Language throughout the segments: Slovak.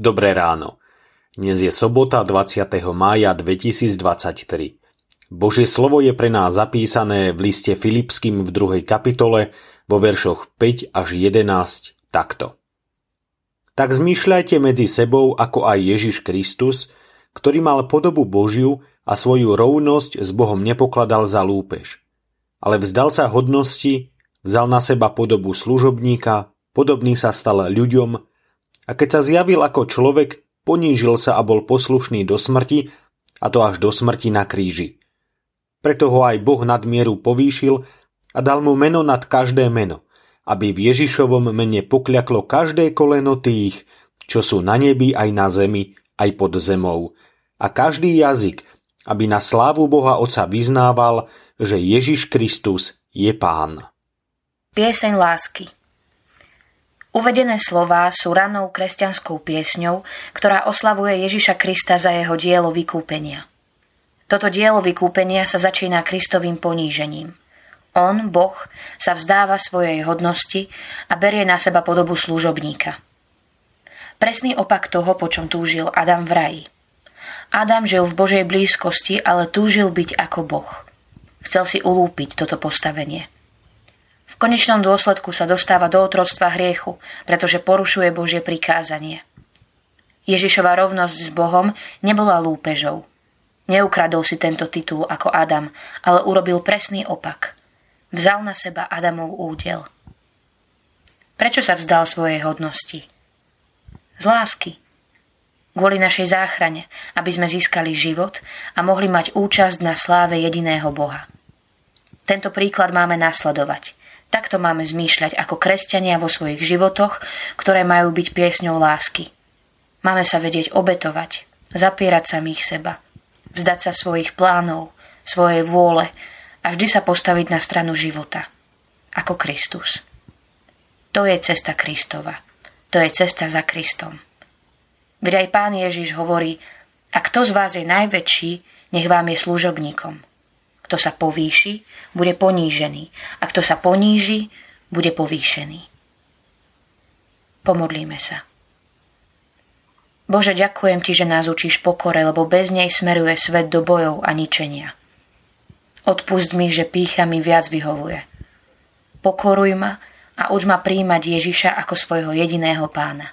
Dobré ráno. Dnes je sobota 20. mája 2023. Božie slovo je pre nás zapísané v liste Filipským v druhej kapitole vo veršoch 5 až 11 takto. Tak zmýšľajte medzi sebou ako aj Ježiš Kristus, ktorý mal podobu Božiu a svoju rovnosť s Bohom nepokladal za lúpež. Ale vzdal sa hodnosti, vzal na seba podobu služobníka, podobný sa stal ľuďom a keď sa zjavil ako človek, ponížil sa a bol poslušný do smrti, a to až do smrti na kríži. Preto ho aj Boh nadmieru povýšil a dal mu meno nad každé meno, aby v Ježišovom mene pokľaklo každé koleno tých, čo sú na nebi aj na zemi, aj pod zemou. A každý jazyk, aby na slávu Boha Otca vyznával, že Ježiš Kristus je Pán. Pieseň lásky Uvedené slová sú ranou kresťanskou piesňou, ktorá oslavuje Ježiša Krista za jeho dielo vykúpenia. Toto dielo vykúpenia sa začína Kristovým ponížením. On, Boh, sa vzdáva svojej hodnosti a berie na seba podobu služobníka. Presný opak toho, po čom túžil Adam v raji. Adam žil v Božej blízkosti, ale túžil byť ako Boh. Chcel si ulúpiť toto postavenie – konečnom dôsledku sa dostáva do otroctva hriechu, pretože porušuje Božie prikázanie. Ježišova rovnosť s Bohom nebola lúpežou. Neukradol si tento titul ako Adam, ale urobil presný opak. Vzal na seba Adamov údel. Prečo sa vzdal svojej hodnosti? Z lásky. Kvôli našej záchrane, aby sme získali život a mohli mať účasť na sláve jediného Boha. Tento príklad máme nasledovať – Takto máme zmýšľať ako kresťania vo svojich životoch, ktoré majú byť piesňou lásky. Máme sa vedieť obetovať, zapierať samých seba, vzdať sa svojich plánov, svojej vôle a vždy sa postaviť na stranu života, ako Kristus. To je cesta Kristova. To je cesta za Kristom. Veď aj pán Ježiš hovorí, a kto z vás je najväčší, nech vám je služobníkom. Kto sa povýši, bude ponížený. A kto sa poníži, bude povýšený. Pomodlíme sa. Bože, ďakujem Ti, že nás učíš pokore, lebo bez nej smeruje svet do bojov a ničenia. Odpust mi, že pícha mi viac vyhovuje. Pokoruj ma a už ma príjmať Ježiša ako svojho jediného pána.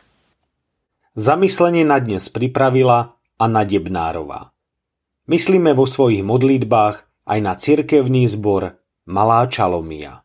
Zamyslenie na dnes pripravila Anna Debnárová. Myslíme vo svojich modlitbách aj na cirkevný zbor Malá Čalomia.